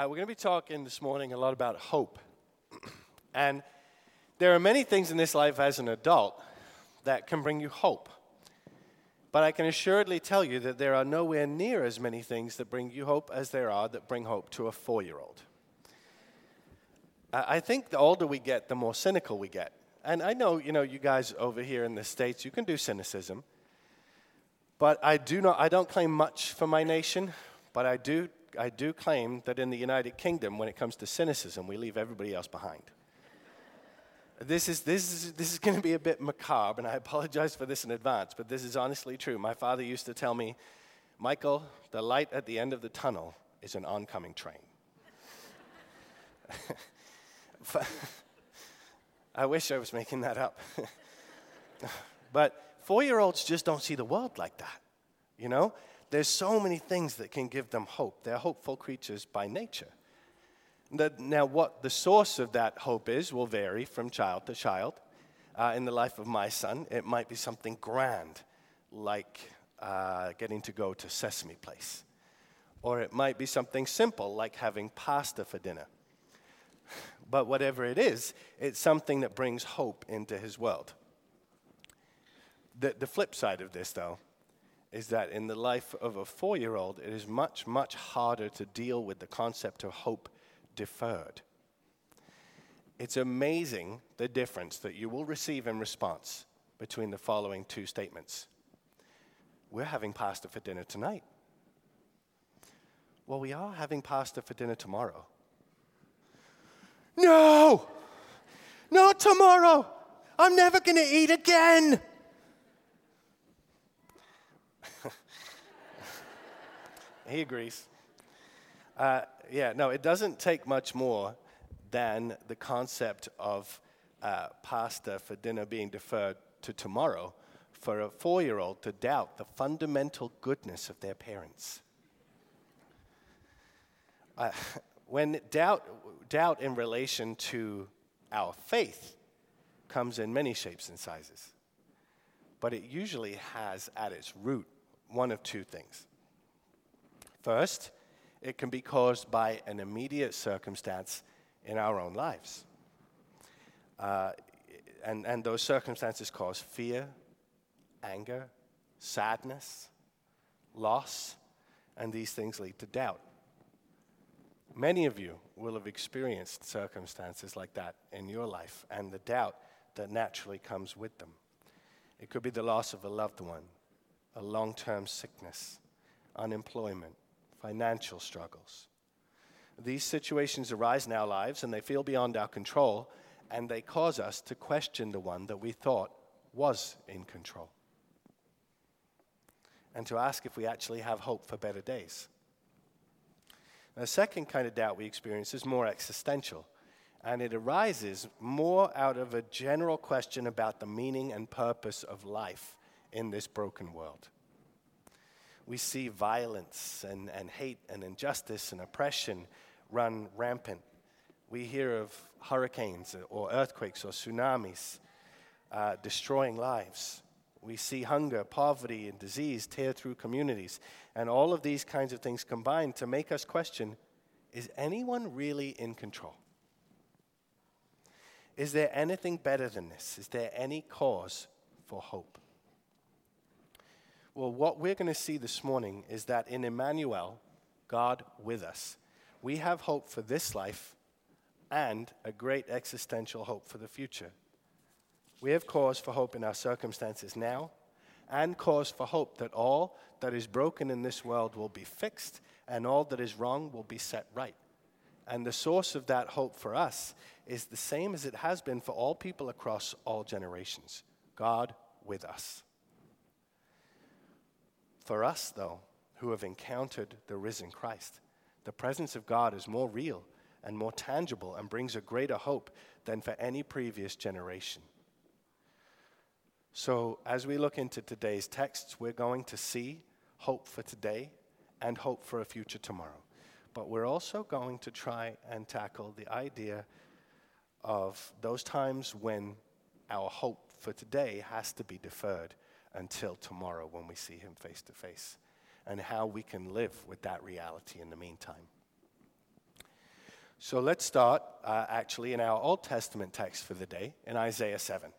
Uh, we're going to be talking this morning a lot about hope. and there are many things in this life as an adult that can bring you hope. But I can assuredly tell you that there are nowhere near as many things that bring you hope as there are that bring hope to a four year old. I think the older we get, the more cynical we get. And I know, you know, you guys over here in the States, you can do cynicism. But I, do not, I don't claim much for my nation, but I do, I do claim that in the United Kingdom, when it comes to cynicism, we leave everybody else behind. This is, this is, this is going to be a bit macabre, and I apologize for this in advance, but this is honestly true. My father used to tell me, Michael, the light at the end of the tunnel is an oncoming train. I wish I was making that up. but four year olds just don't see the world like that. You know? There's so many things that can give them hope. They're hopeful creatures by nature. Now, what the source of that hope is will vary from child to child. Uh, in the life of my son, it might be something grand, like uh, getting to go to Sesame Place. Or it might be something simple, like having pasta for dinner. But whatever it is, it's something that brings hope into his world. The, the flip side of this, though, is that in the life of a four year old, it is much, much harder to deal with the concept of hope deferred. It's amazing the difference that you will receive in response between the following two statements We're having pasta for dinner tonight. Well, we are having pasta for dinner tomorrow. No! Not tomorrow! I'm never to eat again! He agrees. Uh, yeah, no, it doesn't take much more than the concept of uh, pasta for dinner being deferred to tomorrow for a four year old to doubt the fundamental goodness of their parents. Uh, when doubt, doubt in relation to our faith comes in many shapes and sizes, but it usually has at its root one of two things. First, it can be caused by an immediate circumstance in our own lives. Uh, and, and those circumstances cause fear, anger, sadness, loss, and these things lead to doubt. Many of you will have experienced circumstances like that in your life and the doubt that naturally comes with them. It could be the loss of a loved one, a long term sickness, unemployment, financial struggles. These situations arise in our lives and they feel beyond our control, and they cause us to question the one that we thought was in control. And to ask if we actually have hope for better days. The second kind of doubt we experience is more existential, and it arises more out of a general question about the meaning and purpose of life in this broken world. We see violence and, and hate and injustice and oppression run rampant. We hear of hurricanes or earthquakes or tsunamis uh, destroying lives. We see hunger, poverty, and disease tear through communities. And all of these kinds of things combine to make us question is anyone really in control? Is there anything better than this? Is there any cause for hope? Well, what we're going to see this morning is that in Emmanuel, God with us, we have hope for this life and a great existential hope for the future. We have cause for hope in our circumstances now, and cause for hope that all that is broken in this world will be fixed and all that is wrong will be set right. And the source of that hope for us is the same as it has been for all people across all generations God with us. For us, though, who have encountered the risen Christ, the presence of God is more real and more tangible and brings a greater hope than for any previous generation. So, as we look into today's texts, we're going to see hope for today and hope for a future tomorrow. But we're also going to try and tackle the idea of those times when our hope for today has to be deferred until tomorrow when we see Him face to face, and how we can live with that reality in the meantime. So let's start uh, actually in our Old Testament text for the day in Isaiah 7.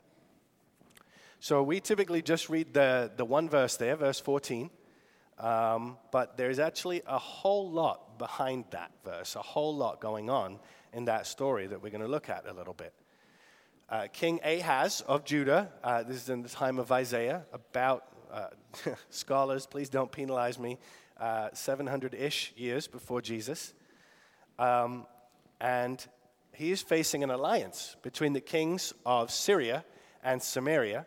So we typically just read the, the one verse there, verse 14, um, but there's actually a whole lot behind that verse, a whole lot going on in that story that we're going to look at a little bit. Uh, King Ahaz of Judah, uh, this is in the time of Isaiah, about, uh, scholars, please don't penalize me, 700 uh, ish years before Jesus. Um, and he is facing an alliance between the kings of Syria and Samaria,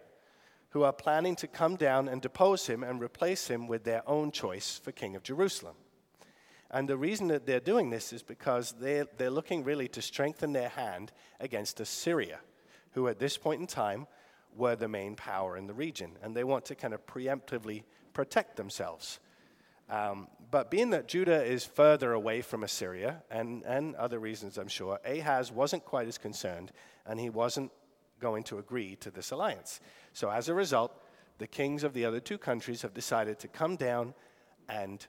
who are planning to come down and depose him and replace him with their own choice for king of Jerusalem. And the reason that they're doing this is because they're, they're looking really to strengthen their hand against Assyria, who at this point in time were the main power in the region. And they want to kind of preemptively protect themselves. Um, but being that Judah is further away from Assyria, and, and other reasons I'm sure, Ahaz wasn't quite as concerned, and he wasn't going to agree to this alliance. So as a result, the kings of the other two countries have decided to come down and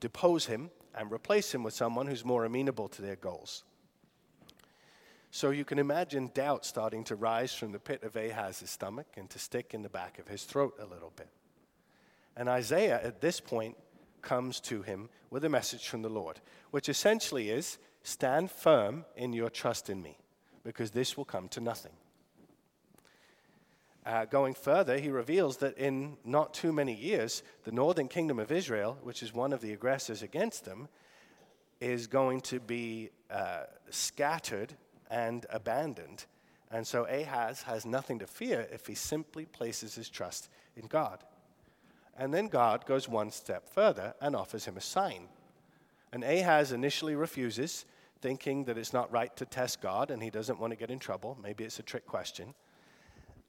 depose him and replace him with someone who's more amenable to their goals. So you can imagine doubt starting to rise from the pit of Ahaz's stomach and to stick in the back of his throat a little bit. And Isaiah, at this point, comes to him with a message from the Lord, which essentially is stand firm in your trust in me, because this will come to nothing. Uh, going further, he reveals that in not too many years, the northern kingdom of Israel, which is one of the aggressors against them, is going to be uh, scattered and abandoned. And so Ahaz has nothing to fear if he simply places his trust in God. And then God goes one step further and offers him a sign. And Ahaz initially refuses, thinking that it's not right to test God and he doesn't want to get in trouble. Maybe it's a trick question.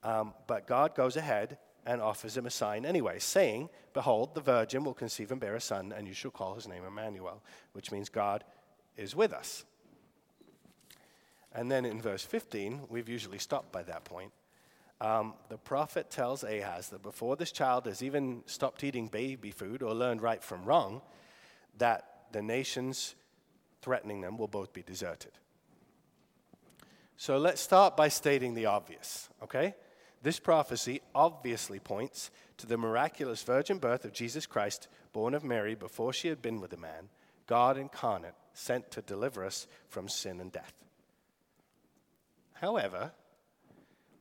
Um, but God goes ahead and offers him a sign anyway, saying, Behold, the virgin will conceive and bear a son, and you shall call his name Emmanuel, which means God is with us. And then in verse 15, we've usually stopped by that point um, the prophet tells Ahaz that before this child has even stopped eating baby food or learned right from wrong, that the nations threatening them will both be deserted. So let's start by stating the obvious, okay? This prophecy obviously points to the miraculous virgin birth of Jesus Christ, born of Mary before she had been with a man, God incarnate, sent to deliver us from sin and death. However,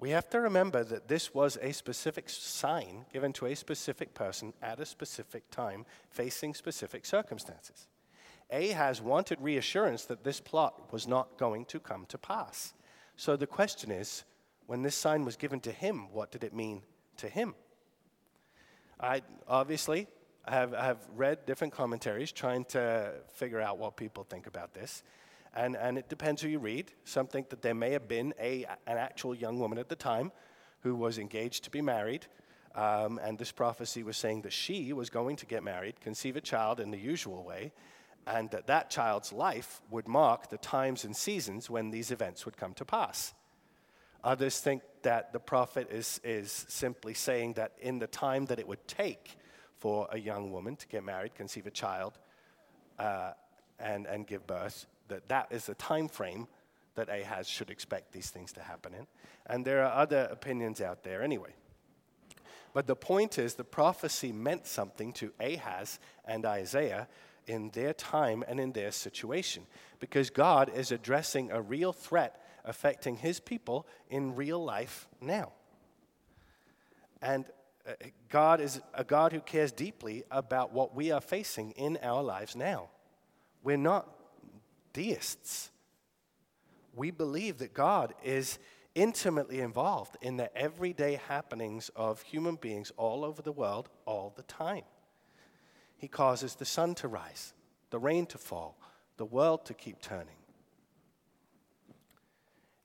we have to remember that this was a specific sign given to a specific person at a specific time, facing specific circumstances. Ahaz wanted reassurance that this plot was not going to come to pass. So the question is when this sign was given to him, what did it mean to him? I obviously have, have read different commentaries trying to figure out what people think about this. And, and it depends who you read. Some think that there may have been a, an actual young woman at the time who was engaged to be married. Um, and this prophecy was saying that she was going to get married, conceive a child in the usual way, and that that child's life would mark the times and seasons when these events would come to pass. Others think that the prophet is, is simply saying that in the time that it would take for a young woman to get married, conceive a child, uh, and, and give birth, that that is the time frame that Ahaz should expect these things to happen in. And there are other opinions out there anyway. But the point is, the prophecy meant something to Ahaz and Isaiah in their time and in their situation because God is addressing a real threat affecting his people in real life now. And uh, God is a God who cares deeply about what we are facing in our lives now. We're not deists. We believe that God is intimately involved in the everyday happenings of human beings all over the world all the time. He causes the sun to rise, the rain to fall, the world to keep turning.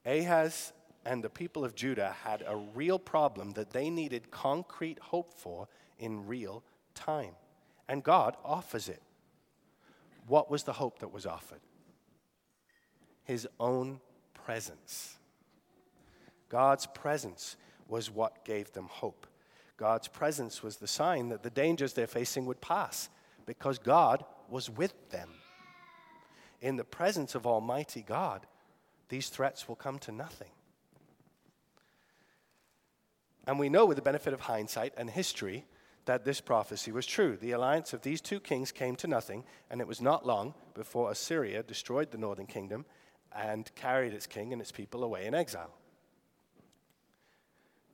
Ahaz and the people of Judah had a real problem that they needed concrete hope for in real time. And God offers it. What was the hope that was offered? His own presence. God's presence was what gave them hope. God's presence was the sign that the dangers they're facing would pass because God was with them. in the presence of Almighty God, these threats will come to nothing. And we know with the benefit of hindsight and history that this prophecy was true. The alliance of these two kings came to nothing, and it was not long before Assyria destroyed the northern kingdom and carried its king and its people away in exile.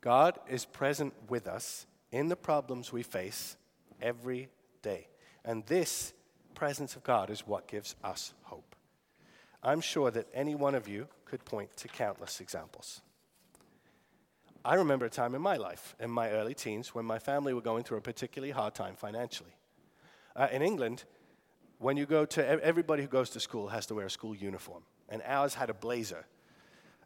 God is present with us in the problems we face every day. And this presence of God is what gives us hope. I'm sure that any one of you could point to countless examples. I remember a time in my life, in my early teens, when my family were going through a particularly hard time financially. Uh, in England, when you go to, everybody who goes to school has to wear a school uniform, and ours had a blazer.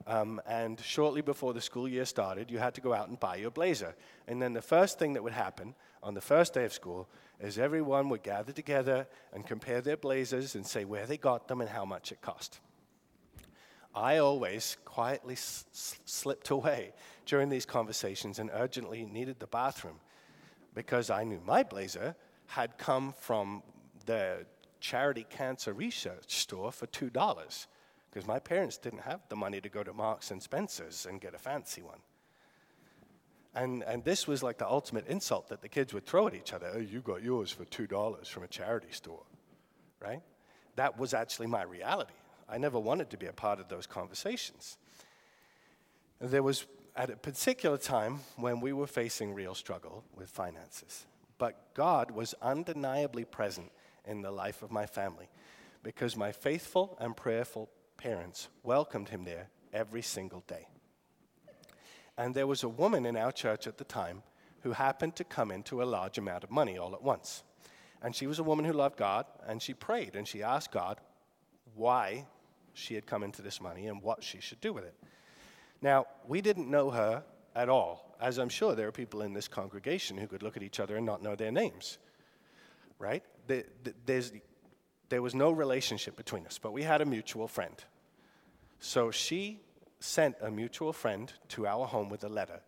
Um, and shortly before the school year started, you had to go out and buy your blazer. And then the first thing that would happen on the first day of school is everyone would gather together and compare their blazers and say where they got them and how much it cost. I always quietly s- slipped away during these conversations and urgently needed the bathroom because I knew my blazer had come from the charity cancer research store for $2 because my parents didn't have the money to go to Marks and Spencer's and get a fancy one. And, and this was like the ultimate insult that the kids would throw at each other. Oh, you got yours for $2 from a charity store, right? That was actually my reality. I never wanted to be a part of those conversations. There was at a particular time when we were facing real struggle with finances. But God was undeniably present in the life of my family because my faithful and prayerful parents welcomed him there every single day. And there was a woman in our church at the time who happened to come into a large amount of money all at once. And she was a woman who loved God, and she prayed and she asked God why she had come into this money and what she should do with it. Now, we didn't know her at all, as I'm sure there are people in this congregation who could look at each other and not know their names, right? There's, there was no relationship between us, but we had a mutual friend. So she sent a mutual friend to our home with a letter,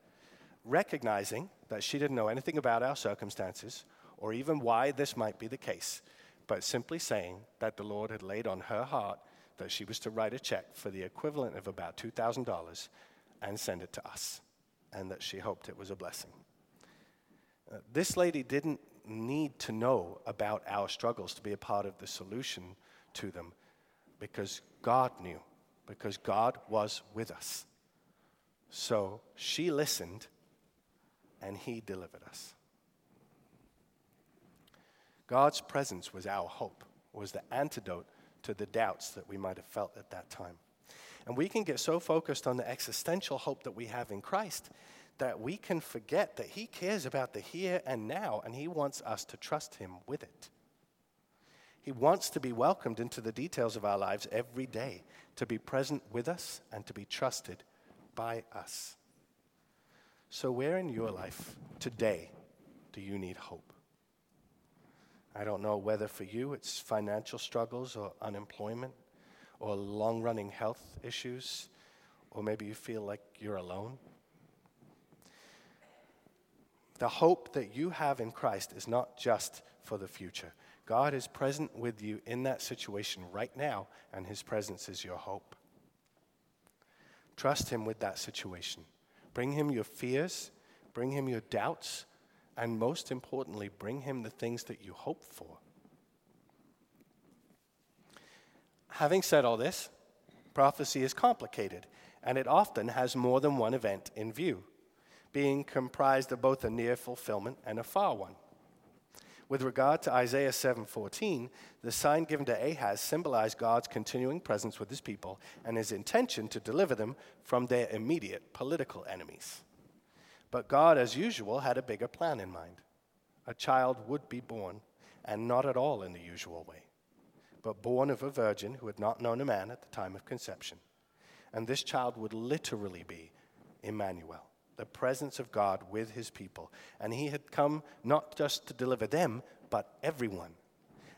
recognizing that she didn't know anything about our circumstances or even why this might be the case, but simply saying that the Lord had laid on her heart that she was to write a check for the equivalent of about $2,000 and send it to us, and that she hoped it was a blessing. Uh, this lady didn't need to know about our struggles to be a part of the solution to them because God knew, because God was with us. So she listened and he delivered us. God's presence was our hope, was the antidote to the doubts that we might have felt at that time. And we can get so focused on the existential hope that we have in Christ that we can forget that He cares about the here and now, and He wants us to trust Him with it. He wants to be welcomed into the details of our lives every day, to be present with us and to be trusted by us. So, where in your life today do you need hope? I don't know whether for you it's financial struggles or unemployment or long running health issues, or maybe you feel like you're alone. The hope that you have in Christ is not just for the future. God is present with you in that situation right now, and His presence is your hope. Trust Him with that situation. Bring Him your fears, bring Him your doubts, and most importantly, bring Him the things that you hope for. Having said all this, prophecy is complicated, and it often has more than one event in view being comprised of both a near fulfillment and a far one. With regard to Isaiah 7:14, the sign given to Ahaz symbolized God's continuing presence with his people and his intention to deliver them from their immediate political enemies. But God, as usual, had a bigger plan in mind. A child would be born, and not at all in the usual way, but born of a virgin who had not known a man at the time of conception. And this child would literally be Emmanuel the presence of God with his people. And he had come not just to deliver them, but everyone.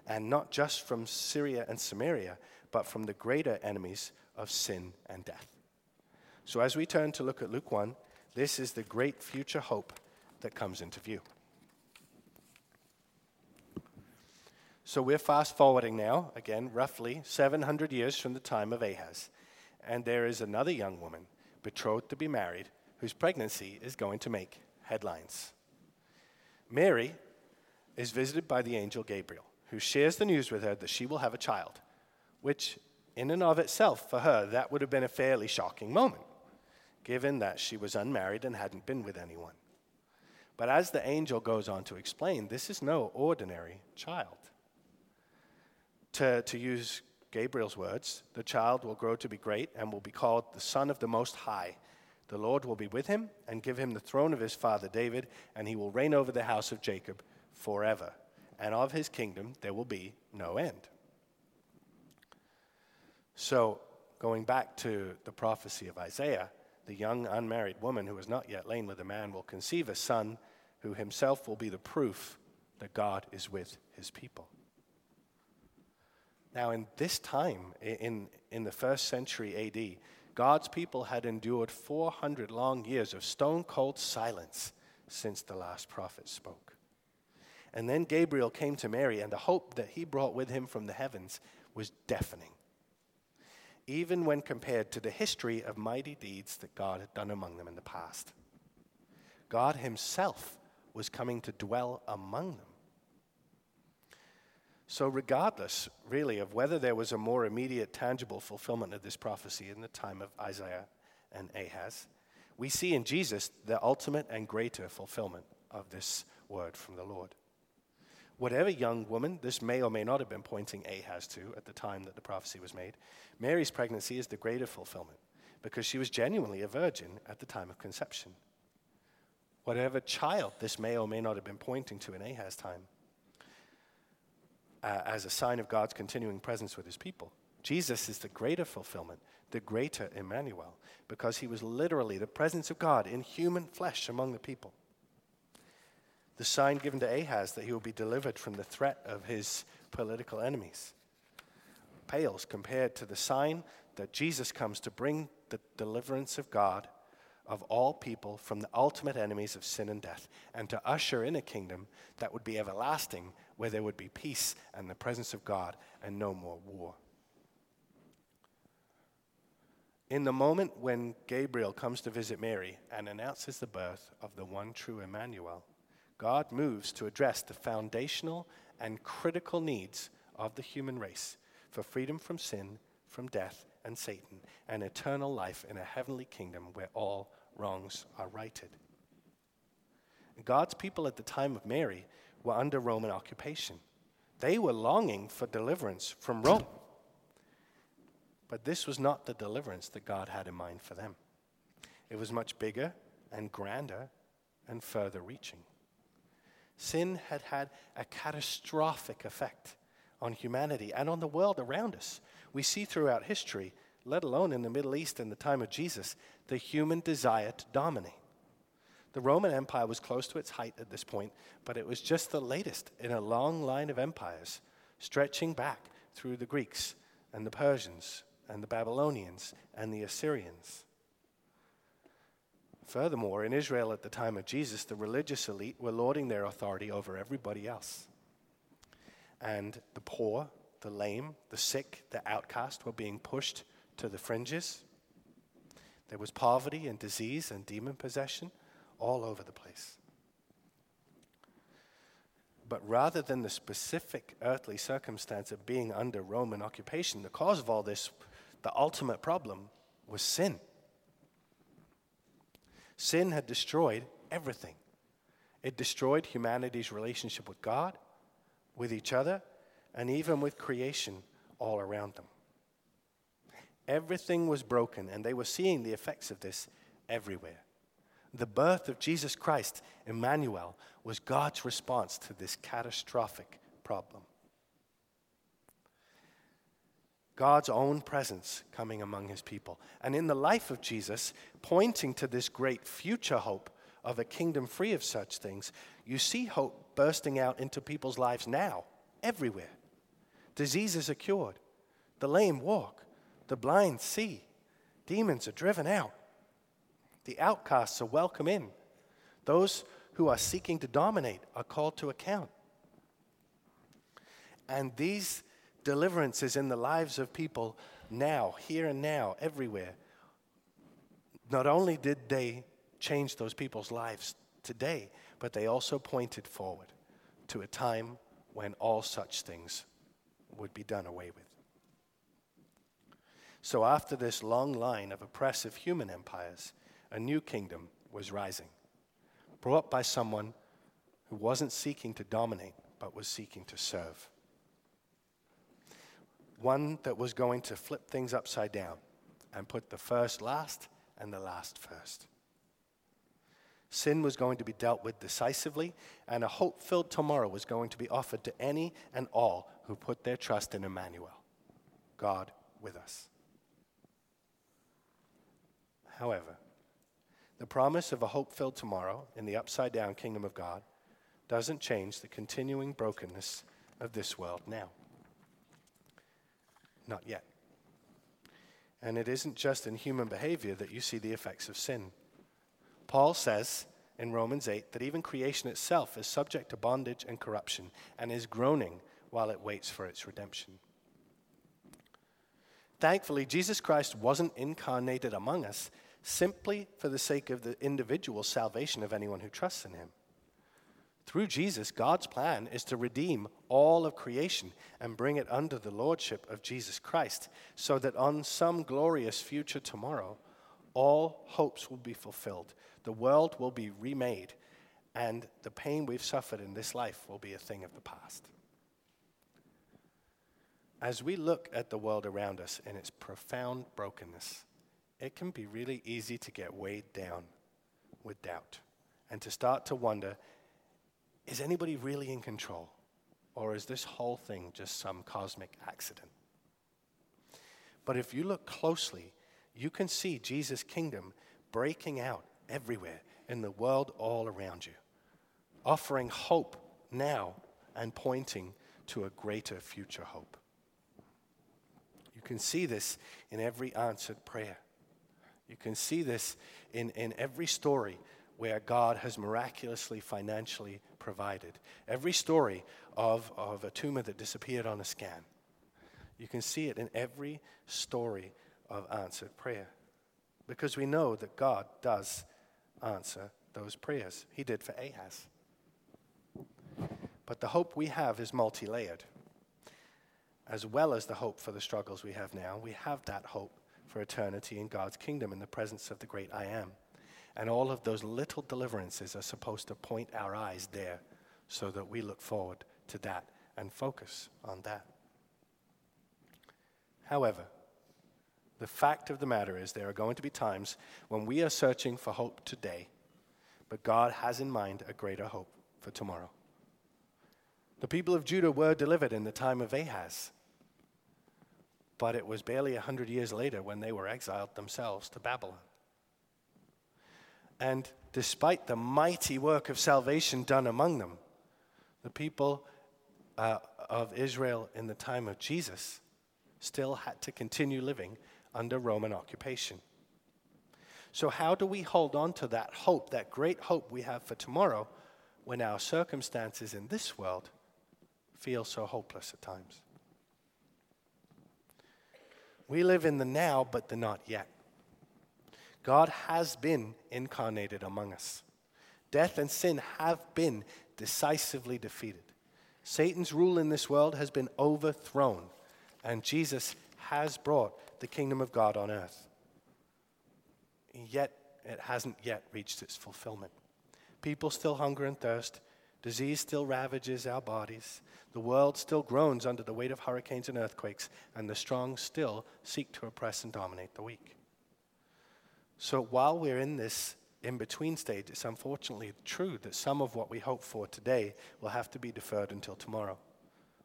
And not just from Syria and Samaria, but from the greater enemies of sin and death. So as we turn to look at Luke 1, this is the great future hope that comes into view. So we're fast forwarding now, again, roughly 700 years from the time of Ahaz. And there is another young woman betrothed to be married whose pregnancy is going to make headlines. Mary is visited by the angel Gabriel, who shares the news with her that she will have a child, which, in and of itself, for her, that would have been a fairly shocking moment, given that she was unmarried and hadn't been with anyone. But as the angel goes on to explain, this is no ordinary child. To, to use Gabriel's words, the child will grow to be great and will be called the Son of the Most High. The Lord will be with him and give him the throne of his father David, and he will reign over the house of Jacob forever. And of his kingdom there will be no end. So, going back to the prophecy of Isaiah, the young unmarried woman who has not yet lain with a man will conceive a son who himself will be the proof that God is with his people. Now, in this time, in, in the first century AD, God's people had endured 400 long years of stone cold silence since the last prophet spoke. And then Gabriel came to Mary, and the hope that he brought with him from the heavens was deafening, even when compared to the history of mighty deeds that God had done among them in the past. God himself was coming to dwell among them. So, regardless, really, of whether there was a more immediate, tangible fulfillment of this prophecy in the time of Isaiah and Ahaz, we see in Jesus the ultimate and greater fulfillment of this word from the Lord. Whatever young woman this may or may not have been pointing Ahaz to at the time that the prophecy was made, Mary's pregnancy is the greater fulfillment because she was genuinely a virgin at the time of conception. Whatever child this may or may not have been pointing to in Ahaz's time, uh, as a sign of God's continuing presence with his people. Jesus is the greater fulfillment, the greater Emmanuel, because he was literally the presence of God in human flesh among the people. The sign given to Ahaz that he will be delivered from the threat of his political enemies pales compared to the sign that Jesus comes to bring the deliverance of God of all people from the ultimate enemies of sin and death, and to usher in a kingdom that would be everlasting, where there would be peace and the presence of God and no more war. In the moment when Gabriel comes to visit Mary and announces the birth of the one true Emmanuel, God moves to address the foundational and critical needs of the human race for freedom from sin, from death, and Satan, and eternal life in a heavenly kingdom where all wrongs are righted. God's people at the time of Mary were under Roman occupation. They were longing for deliverance from Rome. But this was not the deliverance that God had in mind for them. It was much bigger and grander and further reaching. Sin had had a catastrophic effect on humanity and on the world around us. We see throughout history, let alone in the Middle East in the time of Jesus, the human desire to dominate. The Roman Empire was close to its height at this point, but it was just the latest in a long line of empires stretching back through the Greeks and the Persians and the Babylonians and the Assyrians. Furthermore, in Israel at the time of Jesus, the religious elite were lording their authority over everybody else. And the poor, the lame, the sick, the outcast were being pushed to the fringes. There was poverty and disease and demon possession all over the place. But rather than the specific earthly circumstance of being under Roman occupation, the cause of all this, the ultimate problem, was sin. Sin had destroyed everything. It destroyed humanity's relationship with God, with each other, and even with creation all around them. Everything was broken, and they were seeing the effects of this everywhere. The birth of Jesus Christ, Emmanuel, was God's response to this catastrophic problem. God's own presence coming among his people. And in the life of Jesus, pointing to this great future hope of a kingdom free of such things, you see hope bursting out into people's lives now, everywhere. Diseases are cured, the lame walk, the blind see, demons are driven out. The outcasts are welcome in. Those who are seeking to dominate are called to account. And these deliverances in the lives of people now, here and now, everywhere, not only did they change those people's lives today, but they also pointed forward to a time when all such things would be done away with. So, after this long line of oppressive human empires, a new kingdom was rising, brought by someone who wasn't seeking to dominate, but was seeking to serve. One that was going to flip things upside down and put the first last and the last first. Sin was going to be dealt with decisively, and a hope filled tomorrow was going to be offered to any and all who put their trust in Emmanuel, God with us. However, the promise of a hope filled tomorrow in the upside down kingdom of God doesn't change the continuing brokenness of this world now. Not yet. And it isn't just in human behavior that you see the effects of sin. Paul says in Romans 8 that even creation itself is subject to bondage and corruption and is groaning while it waits for its redemption. Thankfully, Jesus Christ wasn't incarnated among us simply for the sake of the individual salvation of anyone who trusts in him. Through Jesus, God's plan is to redeem all of creation and bring it under the lordship of Jesus Christ, so that on some glorious future tomorrow, all hopes will be fulfilled, the world will be remade, and the pain we've suffered in this life will be a thing of the past. As we look at the world around us in its profound brokenness, it can be really easy to get weighed down with doubt and to start to wonder is anybody really in control? Or is this whole thing just some cosmic accident? But if you look closely, you can see Jesus' kingdom breaking out everywhere in the world all around you, offering hope now and pointing to a greater future hope. You can see this in every answered prayer. You can see this in, in every story where God has miraculously financially provided. Every story of, of a tumor that disappeared on a scan. You can see it in every story of answered prayer. Because we know that God does answer those prayers. He did for Ahaz. But the hope we have is multi layered. As well as the hope for the struggles we have now, we have that hope for eternity in God's kingdom in the presence of the great I am. And all of those little deliverances are supposed to point our eyes there so that we look forward to that and focus on that. However, the fact of the matter is there are going to be times when we are searching for hope today, but God has in mind a greater hope for tomorrow. The people of Judah were delivered in the time of Ahaz, but it was barely a hundred years later when they were exiled themselves to Babylon. And despite the mighty work of salvation done among them, the people uh, of Israel in the time of Jesus still had to continue living under Roman occupation. So, how do we hold on to that hope, that great hope we have for tomorrow, when our circumstances in this world feel so hopeless at times? We live in the now, but the not yet. God has been incarnated among us. Death and sin have been decisively defeated. Satan's rule in this world has been overthrown, and Jesus has brought the kingdom of God on earth. Yet it hasn't yet reached its fulfillment. People still hunger and thirst. Disease still ravages our bodies. The world still groans under the weight of hurricanes and earthquakes, and the strong still seek to oppress and dominate the weak. So while we're in this in between stage, it's unfortunately true that some of what we hope for today will have to be deferred until tomorrow.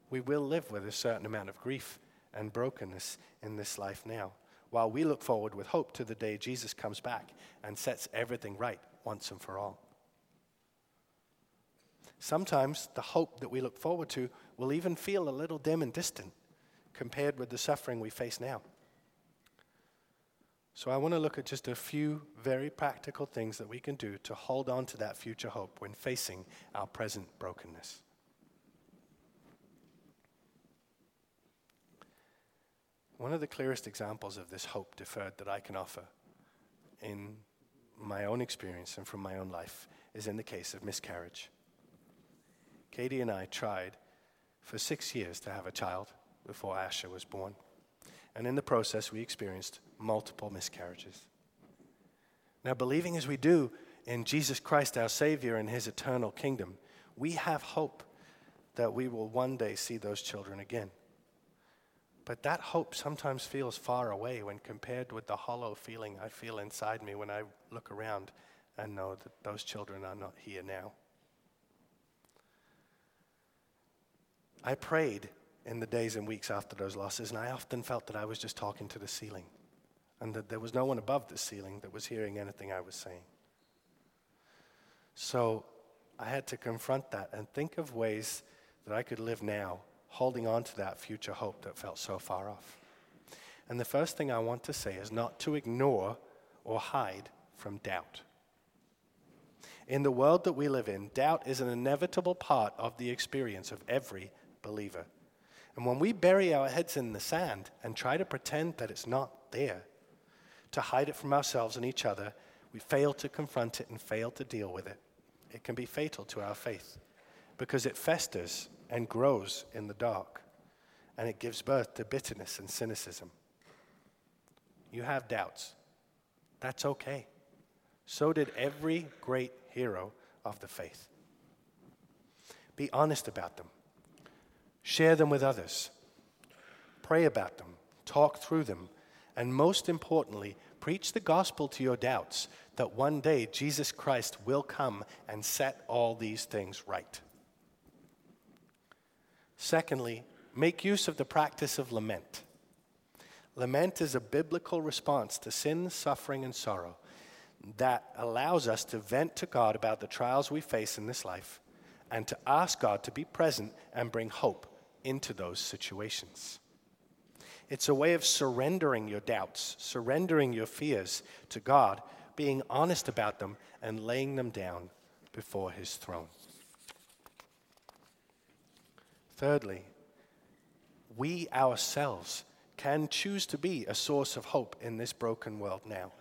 We will live with a certain amount of grief and brokenness in this life now, while we look forward with hope to the day Jesus comes back and sets everything right once and for all. Sometimes the hope that we look forward to will even feel a little dim and distant compared with the suffering we face now. So, I want to look at just a few very practical things that we can do to hold on to that future hope when facing our present brokenness. One of the clearest examples of this hope deferred that I can offer in my own experience and from my own life is in the case of miscarriage. Katie and I tried for six years to have a child before Asher was born. And in the process, we experienced multiple miscarriages. Now, believing as we do in Jesus Christ, our Savior, and His eternal kingdom, we have hope that we will one day see those children again. But that hope sometimes feels far away when compared with the hollow feeling I feel inside me when I look around and know that those children are not here now. I prayed in the days and weeks after those losses, and I often felt that I was just talking to the ceiling and that there was no one above the ceiling that was hearing anything I was saying. So I had to confront that and think of ways that I could live now, holding on to that future hope that felt so far off. And the first thing I want to say is not to ignore or hide from doubt. In the world that we live in, doubt is an inevitable part of the experience of every believer. And when we bury our heads in the sand and try to pretend that it's not there, to hide it from ourselves and each other, we fail to confront it and fail to deal with it. It can be fatal to our faith because it festers and grows in the dark, and it gives birth to bitterness and cynicism. You have doubts. That's okay. So did every great hero of the faith. Be honest about them, share them with others, pray about them, talk through them, and most importantly, preach the gospel to your doubts that one day Jesus Christ will come and set all these things right. Secondly, make use of the practice of lament. Lament is a biblical response to sin, suffering, and sorrow that allows us to vent to God about the trials we face in this life and to ask God to be present and bring hope into those situations. It's a way of surrendering your doubts, surrendering your fears to God, being honest about them, and laying them down before His throne. Thirdly, we ourselves can choose to be a source of hope in this broken world now.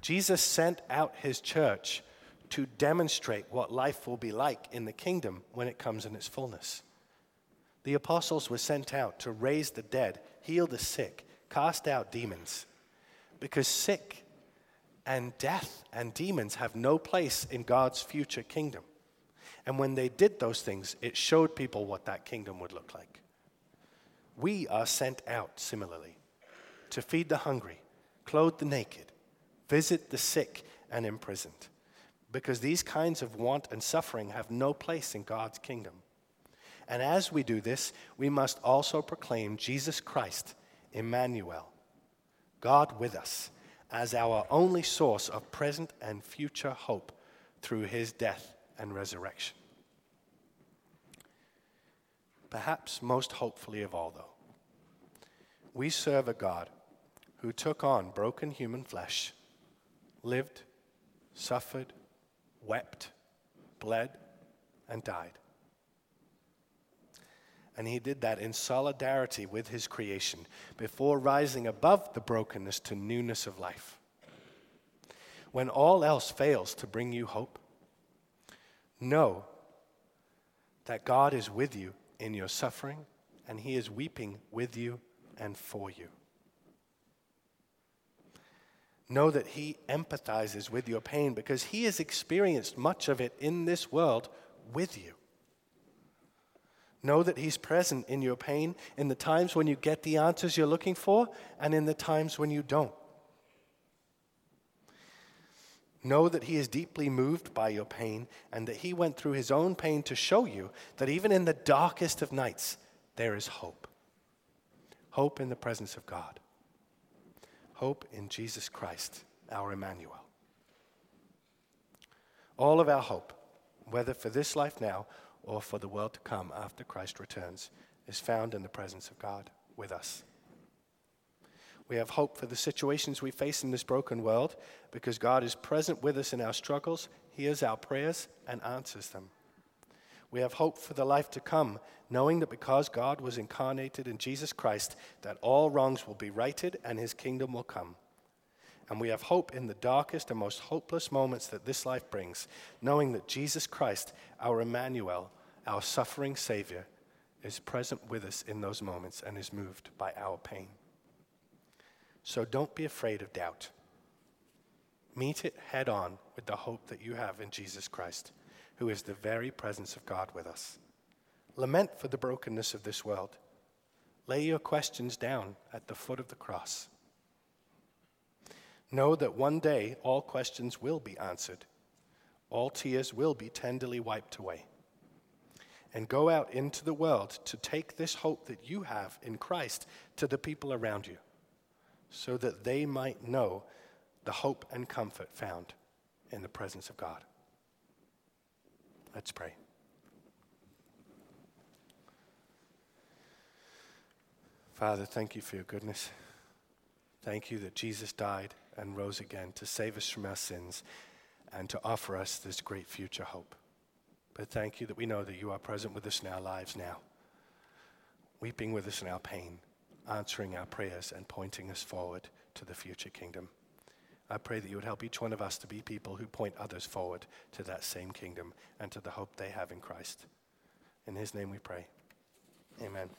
Jesus sent out his church to demonstrate what life will be like in the kingdom when it comes in its fullness. The apostles were sent out to raise the dead, heal the sick, cast out demons, because sick and death and demons have no place in God's future kingdom. And when they did those things, it showed people what that kingdom would look like. We are sent out similarly to feed the hungry, clothe the naked, visit the sick and imprisoned, because these kinds of want and suffering have no place in God's kingdom. And as we do this, we must also proclaim Jesus Christ, Emmanuel, God with us, as our only source of present and future hope through his death and resurrection. Perhaps most hopefully of all, though, we serve a God who took on broken human flesh, lived, suffered, wept, bled, and died. And he did that in solidarity with his creation before rising above the brokenness to newness of life. When all else fails to bring you hope, Know that God is with you in your suffering, and He is weeping with you and for you. Know that He empathizes with your pain because He has experienced much of it in this world with you. Know that He's present in your pain in the times when you get the answers you're looking for and in the times when you don't. Know that He is deeply moved by your pain and that He went through His own pain to show you that even in the darkest of nights, there is hope. Hope in the presence of God. Hope in Jesus Christ, our Emmanuel. All of our hope, whether for this life now or for the world to come after Christ returns, is found in the presence of God with us. We have hope for the situations we face in this broken world because God is present with us in our struggles, hears our prayers, and answers them. We have hope for the life to come, knowing that because God was incarnated in Jesus Christ, that all wrongs will be righted and his kingdom will come. And we have hope in the darkest and most hopeless moments that this life brings, knowing that Jesus Christ, our Emmanuel, our suffering Savior, is present with us in those moments and is moved by our pain. So don't be afraid of doubt. Meet it head on with the hope that you have in Jesus Christ who is the very presence of God with us. Lament for the brokenness of this world. Lay your questions down at the foot of the cross. Know that one day all questions will be answered, all tears will be tenderly wiped away. And go out into the world to take this hope that you have in Christ to the people around you, so that they might know the hope and comfort found in the presence of God. Let's pray. Father, thank you for your goodness. Thank you that Jesus died and rose again to save us from our sins and to offer us this great future hope. But thank you that we know that you are present with us in our lives now, weeping with us in our pain, answering our prayers, and pointing us forward to the future kingdom. I pray that you would help each one of us to be people who point others forward to that same kingdom and to the hope they have in Christ. In his name we pray. Amen.